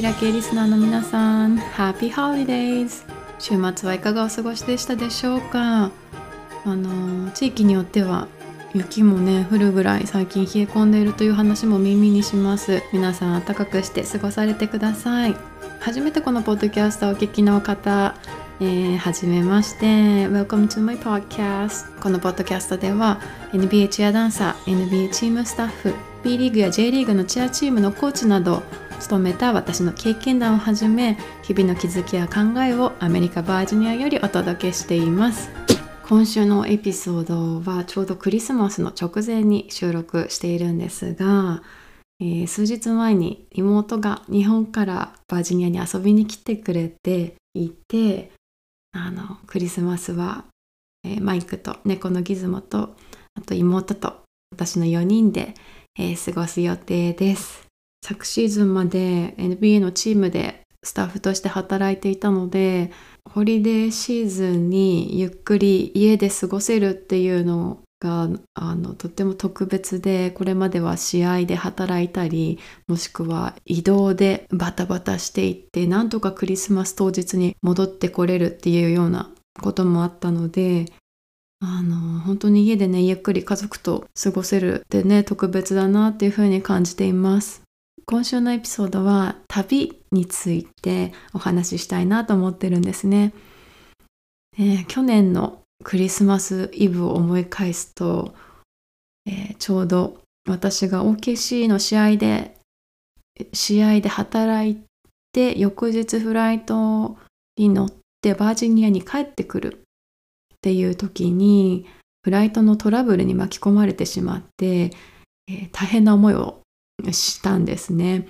キラ系リスナーの皆さん Happy Holidays 週末はいかがお過ごしでしたでしょうか？あの地域によっては雪もね降るぐらい最近冷え込んでいるという話も耳にします。皆さん暖かくして過ごされてください。初めてこのポッドキャストをお聞きの方えー、はじめまして Welcome to my podcast このポッドキャストでは NBA チアダンサー NBA チームスタッフ B リーグや J リーグのチアチームのコーチなど務めた私の経験談をはじめ日々の気づきや考えをアメリカバージニアよりお届けしています。今週のエピソードはちょうどクリスマスの直前に収録しているんですが、えー、数日前に妹が日本からバージニアに遊びに来てくれていてあのクリスマスは、えー、マイクと猫のギズモとあと妹と私の4人で、えー、過ごす予定です。昨シーズンまで NBA のチームでスタッフとして働いていたのでホリデーシーズンにゆっくり家で過ごせるっていうのがあのとっても特別でこれまでは試合で働いたりもしくは移動でバタバタしていってなんとかクリスマス当日に戻ってこれるっていうようなこともあったのであの本当に家でねゆっくり家族と過ごせるってね特別だなっていうふうに感じています。今週のエピソードは旅についてお話ししたいなと思ってるんですね、えー、去年のクリスマスイブを思い返すと、えー、ちょうど私が OKC の試合で試合で働いて翌日フライトに乗ってバージニアに帰ってくるっていう時にフライトのトラブルに巻き込まれてしまって、えー、大変な思いをしたんですね。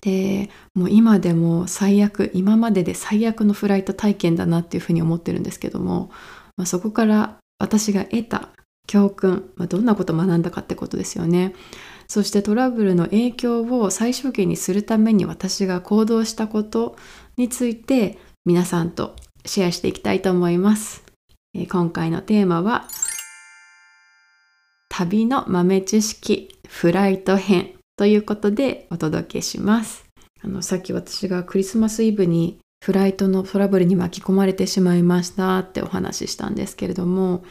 でもう今でも最悪今までで最悪のフライト体験だなっていうふうに思ってるんですけども、まあ、そこから私が得た教訓、まあ、どんなことを学んだかってことですよね。そしてトラブルの影響を最小限にするために私が行動したことについて皆さんとシェアしていきたいと思います。今回のテーマは旅の豆知識フライト編ということでお届けしますあのさっき私がクリスマスイブにフライトのトラブルに巻き込まれてしまいましたってお話ししたんですけれども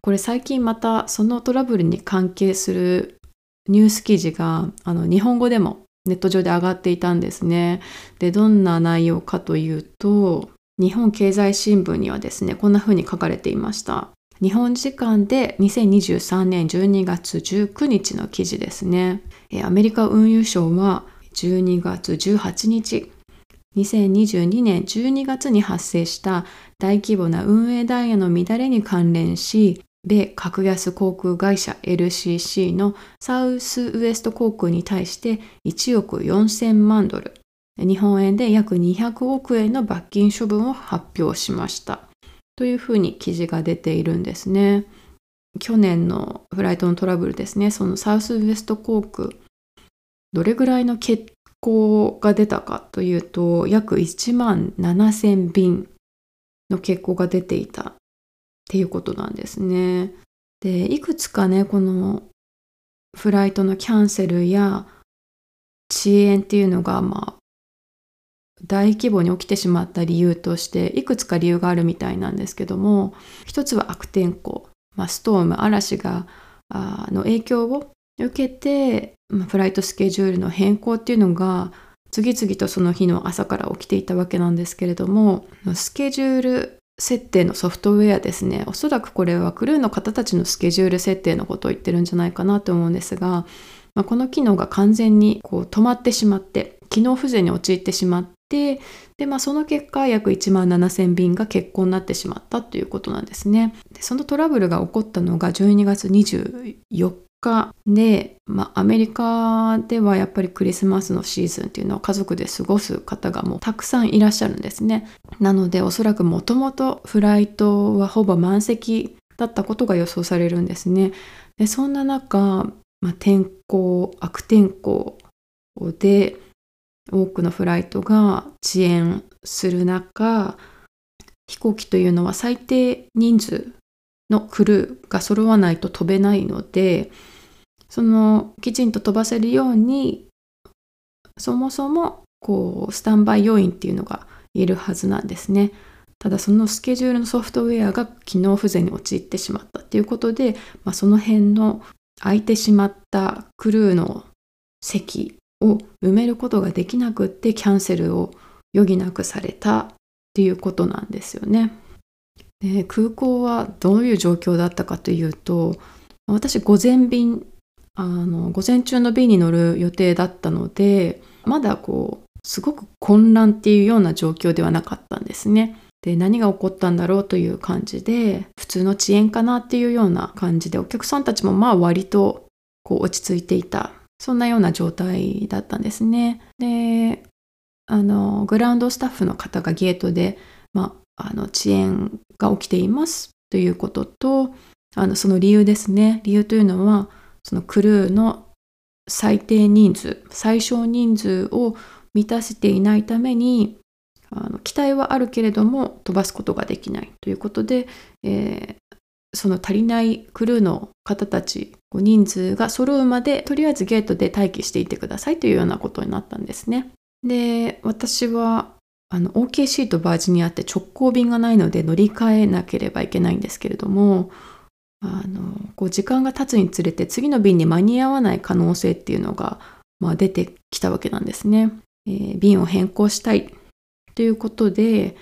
これ最近またそのトラブルに関係するニュース記事があの日本語でもネット上で上がっていたんですね。でどんな内容かというと日本経済新聞にはですねこんな風に書かれていました日本時間で2023年12月19日の記事ですね。アメリカ運輸省は12月18日2022年12月に発生した大規模な運営ダイヤの乱れに関連し米格安航空会社 LCC のサウスウエスト航空に対して1億4000万ドル日本円で約200億円の罰金処分を発表しました。というふうに記事が出ているんですね。去年のフライトのトラブルですね。そのサウスウエスト航空どれぐらいの欠航が出たかというと約1万7000便の欠航が出ていたっていうことなんですね。でいくつかねこのフライトのキャンセルや遅延っていうのがまあ大規模に起きてしまった理由としていくつか理由があるみたいなんですけども一つは悪天候、まあ、ストーム嵐があの影響を受けて、まあ、フライトスケジュールの変更っていうのが次々とその日の朝から起きていたわけなんですけれどもスケジュール設定のソフトウェアですね。おそらくこれはクルーの方たちのスケジュール設定のことを言ってるんじゃないかなと思うんですが、まあ、この機能が完全にこう止まってしまって機能不全に陥ってしまっで、まあ、その結果約1万7000便が欠航になってしまったということなんですね。そのトラブルが起こったのが12月24日で、まあ、アメリカではやっぱりクリスマスのシーズンっていうのは家族で過ごす方がもうたくさんいらっしゃるんですね。なのでおそらくもともとフライトはほぼ満席だったことが予想されるんですね。そんな中、まあ、天候悪天候で多くのフライトが遅延する中飛行機というのは最低人数のクルーが揃わないと飛べないのでそのきちんと飛ばせるようにそもそもこうスタンバイ要員っていうのがいるはずなんですね。ただそのスケジュールのソフトウェアが機能不全に陥ってしまったっていうことで、まあ、その辺の空いてしまったクルーの席を埋めることができなくってキャンセルを余儀なくされたっていうことなんですよね。で空港はどういう状況だったかというと私午前便あの午前中の便に乗る予定だったのでまだこうすごく混乱っていうような状況ではなかったんですね。で何が起こったんだろうという感じで普通の遅延かなっていうような感じでお客さんたちもまあ割とこう落ち着いていたそんなような状態だったんですね。であのグラウンドスタッフの方がゲートで、まあ、あの遅延が起きていますということとあのその理由ですね理由というのはそのクルーの最低人数最小人数を満たせていないためにあの期待はあるけれども飛ばすことができないということで、えー、その足りないクルーの方たち人数が揃うまでとりあえずゲートで待機していてくださいというようなことになったんですね。で私はあの OKC とバージニアって直行便がないので乗り換えなければいけないんですけれどもあのこう時間が経つにつれて次の便に間に合わない可能性っていうのが、まあ、出てきたわけなんですね。えー、便を変更したいということで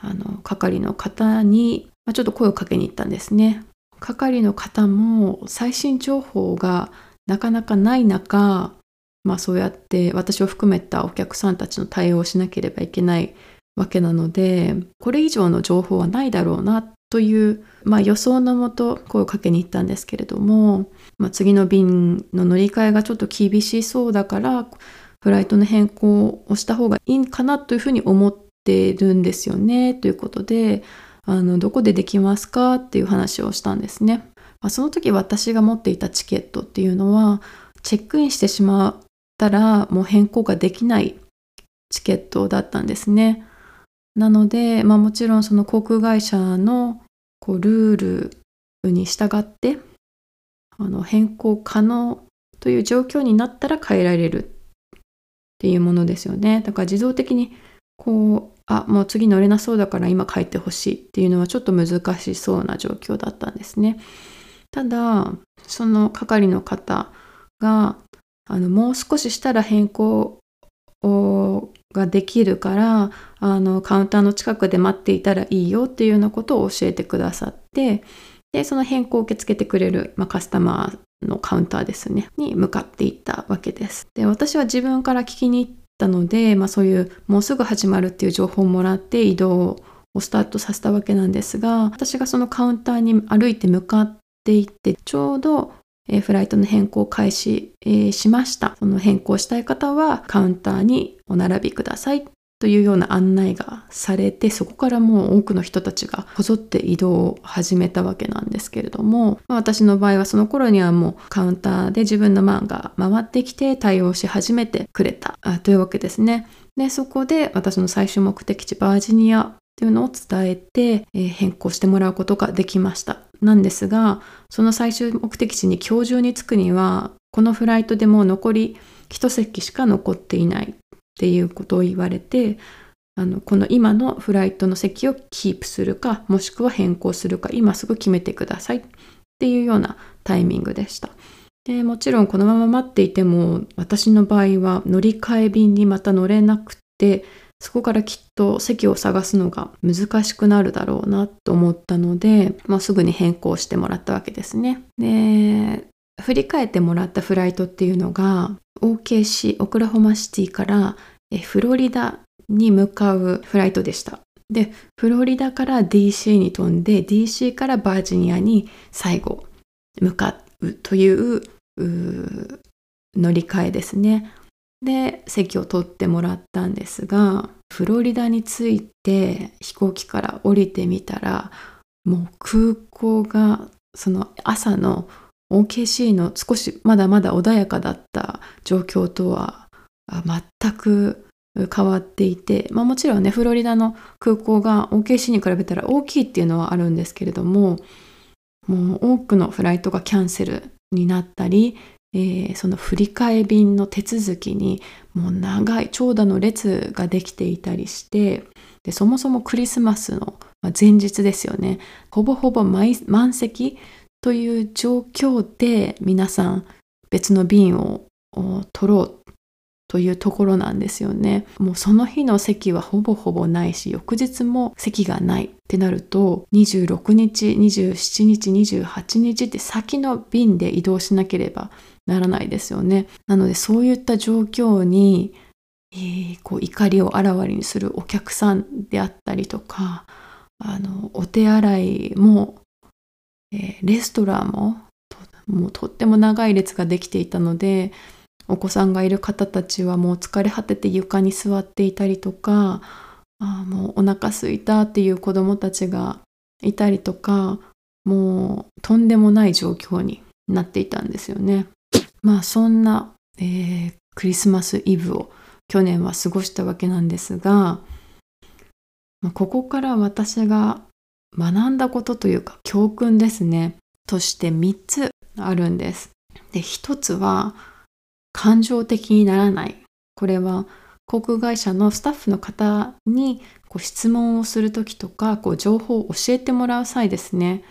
あの係の方に、まあ、ちょっと声をかけに行ったんですね。係の方も最新情報がなかなかない中、まあ、そうやって私を含めたお客さんたちの対応をしなければいけないわけなのでこれ以上の情報はないだろうなという、まあ、予想のもと声をかけに行ったんですけれども、まあ、次の便の乗り換えがちょっと厳しそうだからフライトの変更をした方がいいかなというふうに思ってるんですよねということであのどこでできますかっていう話をしたんですね。まあ、その時私が持っていたチケットっていうのはチェックインしてしまったらもう変更ができないチケットだったんですね。なので、まあ、もちろんその航空会社のこうルールに従ってあの変更可能という状況になったら変えられるっていうものですよね。だから自動的にこうあもう次乗れなそうだから今帰ってほしいっていうのはちょっと難しそうな状況だったんですね。ただその係の方があのもう少ししたら変更ができるからあのカウンターの近くで待っていたらいいよっていうようなことを教えてくださってでその変更を受け付けてくれる、まあ、カスタマーのカウンターですねに向かっていったわけですで私は自分から聞きに行ったので、まあ、そういうもうすぐ始まるっていう情報をもらって移動をスタートさせたわけなんですが私がそのカウンターに歩いて向かっていってちょうどえフライトの変更開始、えしました。その変更したい方はカウンターにお並びくださいというような案内がされてそこからもう多くの人たちがこぞって移動を始めたわけなんですけれども、まあ、私の場合はその頃にはもうカウンターで自分の番が回ってきて対応し始めてくれたというわけですね。でそこで私の最終目的地バージニアというのを伝えて、えー、変更してもらうことができました。なんですが、その最終目的地に今日中に着くには、このフライトでもう残り1席しか残っていないっていうことを言われて、あのこの今のフライトの席をキープするか、もしくは変更するか、今すぐ決めてくださいっていうようなタイミングでした。でもちろんこのまま待っていても私の場合は乗り換え便にまた乗れなくてそこからきっと席を探すのが難しくなるだろうなと思ったので、まあ、すぐに変更してもらったわけですね。で、振り返ってもらったフライトっていうのが OKC オクラホマシティからフロリダに向かうフライトでした。で、フロリダから DC に飛んで DC からバージニアに最後向かうという乗り換えですね。で席を取ってもらったんですがフロリダに着いて飛行機から降りてみたらもう空港がその朝の OKC の少しまだまだ穏やかだった状況とは全く変わっていて、まあ、もちろんねフロリダの空港が OKC に比べたら大きいっていうのはあるんですけれどももう多くのフライトがキャンセルになったりえー、その振り替え便の手続きにもう長い長蛇の列ができていたりしてでそもそもクリスマスの前日ですよね。ほぼほぼ満席という状況で皆さん別の便を取ろうというところなんですよね。もうその日の席はほぼほぼないし、翌日も席がないってなると、26日、27日、28日って先の便で移動しなければならないですよね。なのでそういった状況に、えー、こう怒りをあらわにするお客さんであったりとか、あのお手洗いも、えー、レストランももうとっても長い列ができていたのでお子さんがいる方たちはもう疲れ果てて床に座っていたりとかあもうお腹すいたっていう子どもたちがいたりとかもうとんでもない状況になっていたんですよね。まあそんな、えー、クリスマスイブを去年は過ごしたわけなんですが、まあ、ここから私が学んだことというか教訓ですねとして3つあるんです。で1つは感情的にならない。これは航空会社のスタッフの方にこう質問をする時とかこう情報を教えてもらう際ですね。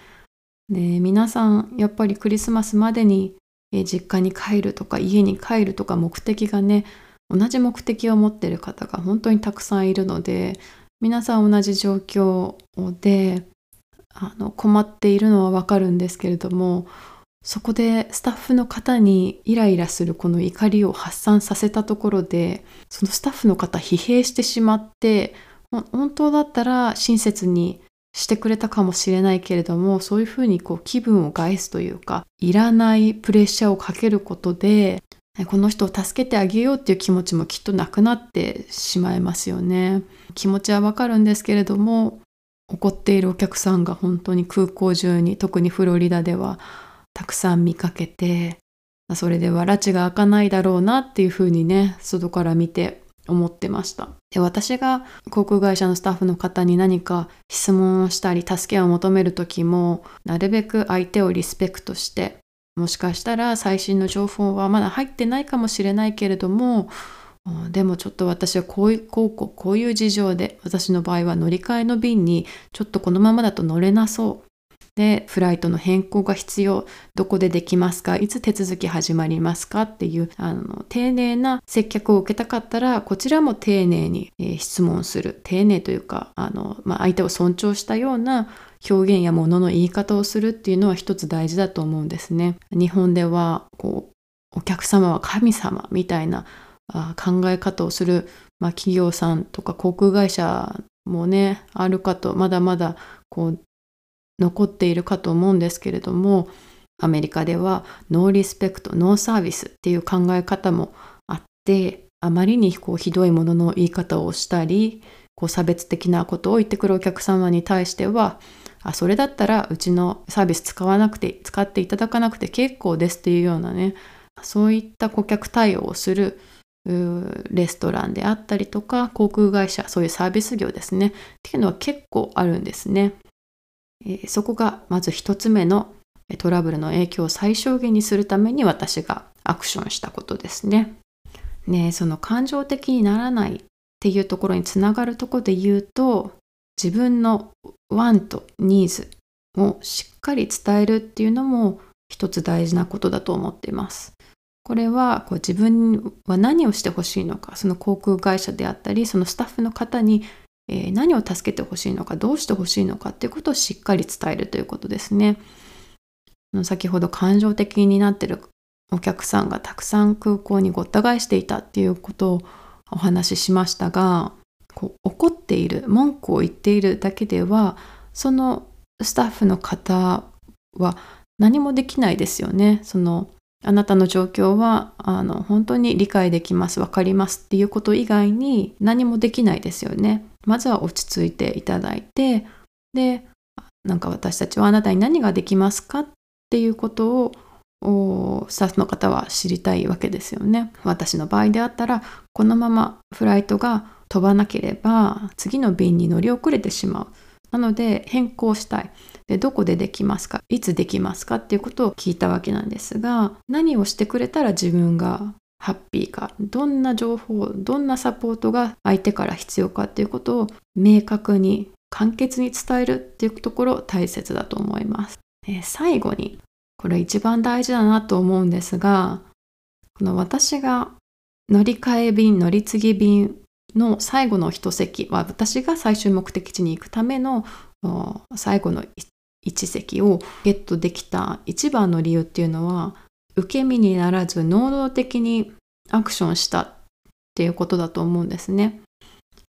で皆さんやっぱりクリスマスまでに実家に帰るとか家に帰るとか目的がね同じ目的を持ってる方が本当にたくさんいるので皆さん同じ状況であの困っているのはわかるんですけれどもそこでスタッフの方にイライラするこの怒りを発散させたところでそのスタッフの方疲弊してしまって本当だったら親切にしてくれたかもしれないけれどもそういうふうにこう気分を害すというかいらないプレッシャーをかけることでこの人を助けてあげようっていう気持ちもきっとなくなってしまいますよね。気持ちはわかるんですけれども怒っているお客さんが本当に空港中に特にフロリダではたくさん見かけてそれでは拉致が開かないだろうなっていうふうにね外から見て思ってましたで私が航空会社のスタッフの方に何か質問をしたり助けを求める時もなるべく相手をリスペクトしてもしかしたら最新の情報はまだ入ってないかもしれないけれどもでもちょっと私はこういうこうこうこういう事情で私の場合は乗り換えの便にちょっとこのままだと乗れなそう。で、フライトの変更が必要、どこでできますか、いつ手続き始まりますか？っていう、あの、丁寧な接客を受けたかったら、こちらも丁寧に、えー、質問する。丁寧というか、あの、まあ、相手を尊重したような表現やものの言い方をするっていうのは一つ大事だと思うんですね。日本では、こう、お客様は神様みたいなあ考え方をする、まあ、企業さんとか航空会社もねあるかとまだまだこう残っているかと思うんですけれどもアメリカではノーリスペクトノーサービスっていう考え方もあってあまりにこうひどいものの言い方をしたりこう差別的なことを言ってくるお客様に対してはあそれだったらうちのサービス使わなくて使っていただかなくて結構ですっていうようなねそういった顧客対応をするレストランであったりとか航空会社そういうサービス業ですねっていうのは結構あるんですね。えそこがまず一つ目のトラブルの影響を最小限にするために私がアクションしたことですね。ねその感情的にならないっていうところにつながるところで言うと自分のワンとニーズをしっかり伝えるっていうのも一つ大事なことだと思っています。これはこう自分は何をしてほしいのかその航空会社であったりそのスタッフの方にえー、何を助けてほしいのかどうしてほしいのかっていうことをしっかり伝えるということですね。先ほど感情的になってるお客さんがたくさん空港にごった返していたっていうことをお話ししましたがこう怒っている文句を言っているだけではそのスタッフの方は何もできないですよね。そのあなたの状況はあの本当に理解できます分かりますっていうこと以外に何もできないですよね。まずは落ち着いていただいてでなんか私たちはあなたに何ができますかっていうことをスタッフの方は知りたいわけですよね。私の場合であったらこのままフライトが飛ばなければ次の便に乗り遅れてしまうなので変更したいでどこでできますか？いつできますか？っていうことを聞いたわけなんですが何をしてくれたら自分がハッピーか？どんな情報どんなサポートが相手から必要かっていうことを明確に簡潔に伝えるっていうところ大切だと思います、えー、最後にこれ一番大事だなと思うんですがこの私が乗り換え便乗り継ぎ便の最後の一席は私が最終目的地に行くための最後の一席をゲットできた一番の理由っていうのは受け身にならず能動的にアクションしたっていうことだと思うんですね。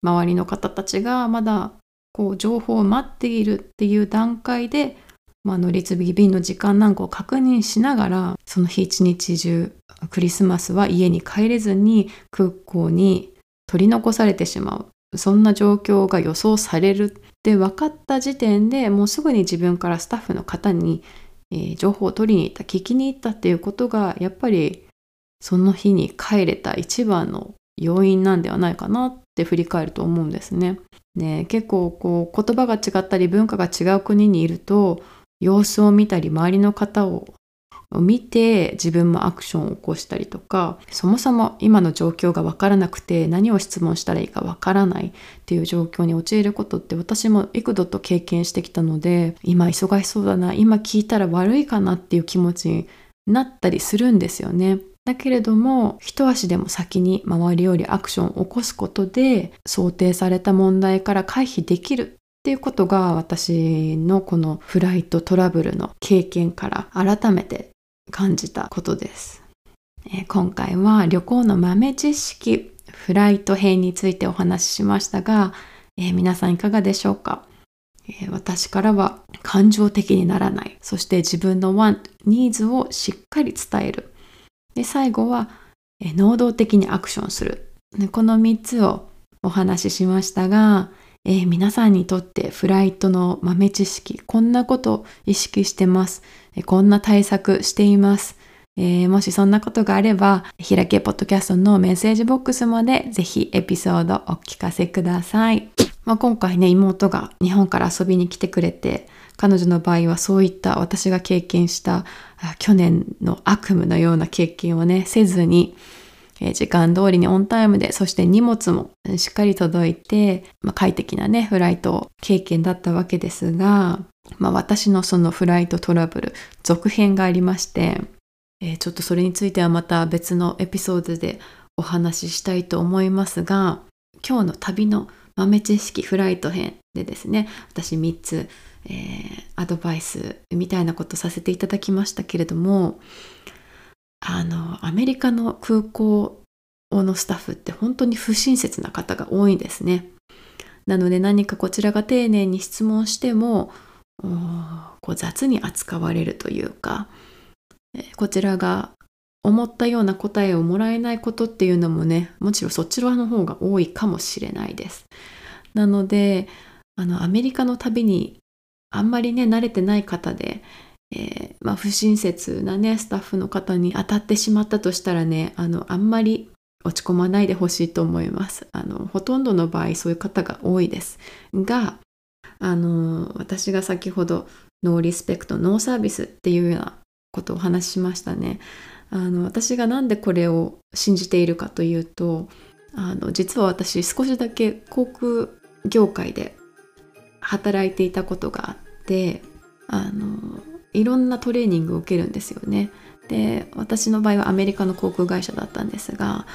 周りの方たちがまだこう情報を待っているっていう段階で、まあ、乗り継ぎ便の時間なんかを確認しながらその日一日中クリスマスは家に帰れずに空港に取り残されてしまうそんな状況が予想されるって分かった時点でもうすぐに自分からスタッフの方にえー、情報を取りに行った聞きに行ったっていうことがやっぱりその日に帰れた一番の要因なんではないかなって振り返ると思うんですね。ね結構こう言葉が違ったり文化が違う国にいると様子を見たり周りの方をを見て自分もアクションを起こしたりとかそもそも今の状況が分からなくて何を質問したらいいか分からないっていう状況に陥ることって私も幾度と経験してきたので今忙しそうだな今聞いたら悪いかなっていう気持ちになったりするんですよね。だけれども一足でも先に周りよりアクションを起こすことで想定された問題から回避できるっていうことが私のこのフライトトラブルの経験から改めて感じたことです。えー、今回は旅行の豆知識フライト編についてお話ししましたが、えー、皆さんいかがでしょうか、えー、私からは感情的にならない。そして自分のワンニーズをしっかり伝える。で最後は、え能動的にアクションする。でこの3つをお話ししましたが、えー、皆さんにとってフライトの豆知識こんなことを意識してます。こんな対策しています。えー、もしそんなことがあれば、開けポッドキャストのメッセージボックスまでぜひエピソードお聞かせください。まあ、今回ね、妹が日本から遊びに来てくれて、彼女の場合はそういった私が経験した去年の悪夢のような経験をね、せずに、え、時間通りにオンタイムで、そして荷物もしっかり届いて、まあ、快適なね、フライト経験だったわけですが、まあ、私のそのフライトトラブル続編がありまして、えー、ちょっとそれについてはまた別のエピソードでお話ししたいと思いますが今日の旅の豆知識フライト編でですね私3つ、えー、アドバイスみたいなことさせていただきましたけれどもあのアメリカの空港のスタッフって本当に不親切な方が多いんですね。なので何かこちらが丁寧に質問してもこう雑に扱われるというかこちらが思ったような答えをもらえないことっていうのもねもちろんそちらの方が多いかもしれないです。なのであのアメリカの旅にあんまりね慣れてない方で、えー、まあ、不親切なねスタッフの方に当たってしまったとしたらねあのあんまり落ち込まないでほしいと思います。あのほとんどの場合そういう方が多いです。があの私が先ほどノーリスペクトノーサービスっていうようなことをお話ししましたね。あの私が何でこれを信じているかというとあの実は私少しだけ航空業界で働いていたことがあってあのいろんなトレーニングを受けるんですよね。で私の場合はアメリカの航空会社だったんですが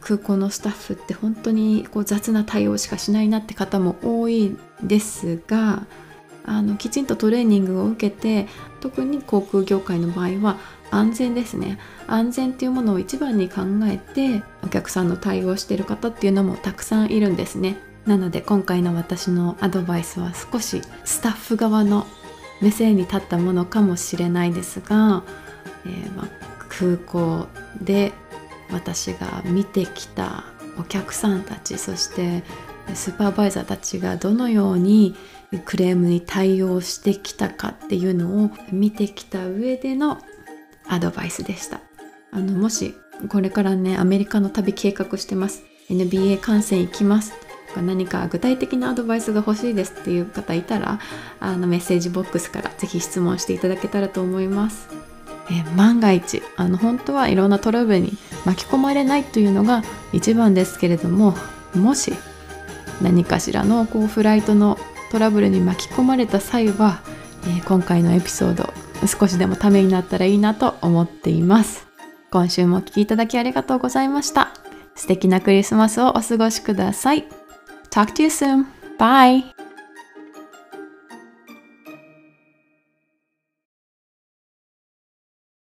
空港のスタッフって本当にこう雑な対応しかしないなって方も多いですがあのきちんとトレーニングを受けて特に航空業界の場合は安全ですね。安全っていうものを一番に考えてお客さんの対応している方っていうのもたくさんいるんですね。なので今回の私のアドバイスは少しスタッフ側の目線に立ったものかもしれないですが、えー、ま、空港で私が見てきたお客さんたちそしてスーパーバイザーたちがどのようにクレームに対応してきたかっていうのを見てきた上でのアドバイスでした。あのもしこれからねアメリカの旅計画してます。NBA 観戦行きます。とか何か具体的なアドバイスが欲しいですっていう方いたらあのメッセージボックスからぜひ質問していただけたらと思います。え万が一あの本当はいろんなトラブルに巻き込まれないというのが一番ですけれどももし何かしらのこうフライトのトラブルに巻き込まれた際は、えー、今回のエピソード少しでもためになったらいいなと思っています今週もお聴きいただきありがとうございました素敵なクリスマスをお過ごしください Talk to you soon. Bye.